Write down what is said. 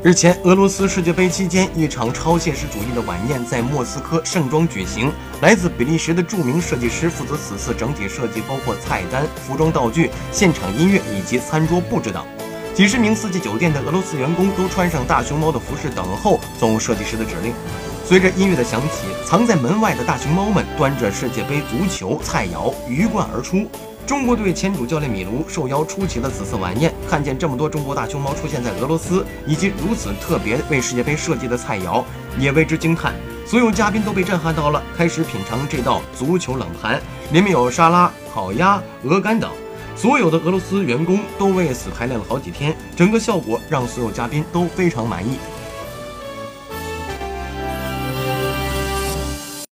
日前，俄罗斯世界杯期间，一场超现实主义的晚宴在莫斯科盛装举行。来自比利时的著名设计师负责此次整体设计，包括菜单、服装道具、现场音乐以及餐桌布置等。几十名四季酒店的俄罗斯员工都穿上大熊猫的服饰，等候总设计师的指令。随着音乐的响起，藏在门外的大熊猫们端着世界杯足球菜肴鱼贯而出。中国队前主教练米卢受邀出席了此次晚宴，看见这么多中国大熊猫出现在俄罗斯，以及如此特别为世界杯设计的菜肴，也为之惊叹。所有嘉宾都被震撼到了，开始品尝这道足球冷盘，里面有沙拉、烤鸭、鹅肝等。所有的俄罗斯员工都为此排练了好几天，整个效果让所有嘉宾都非常满意。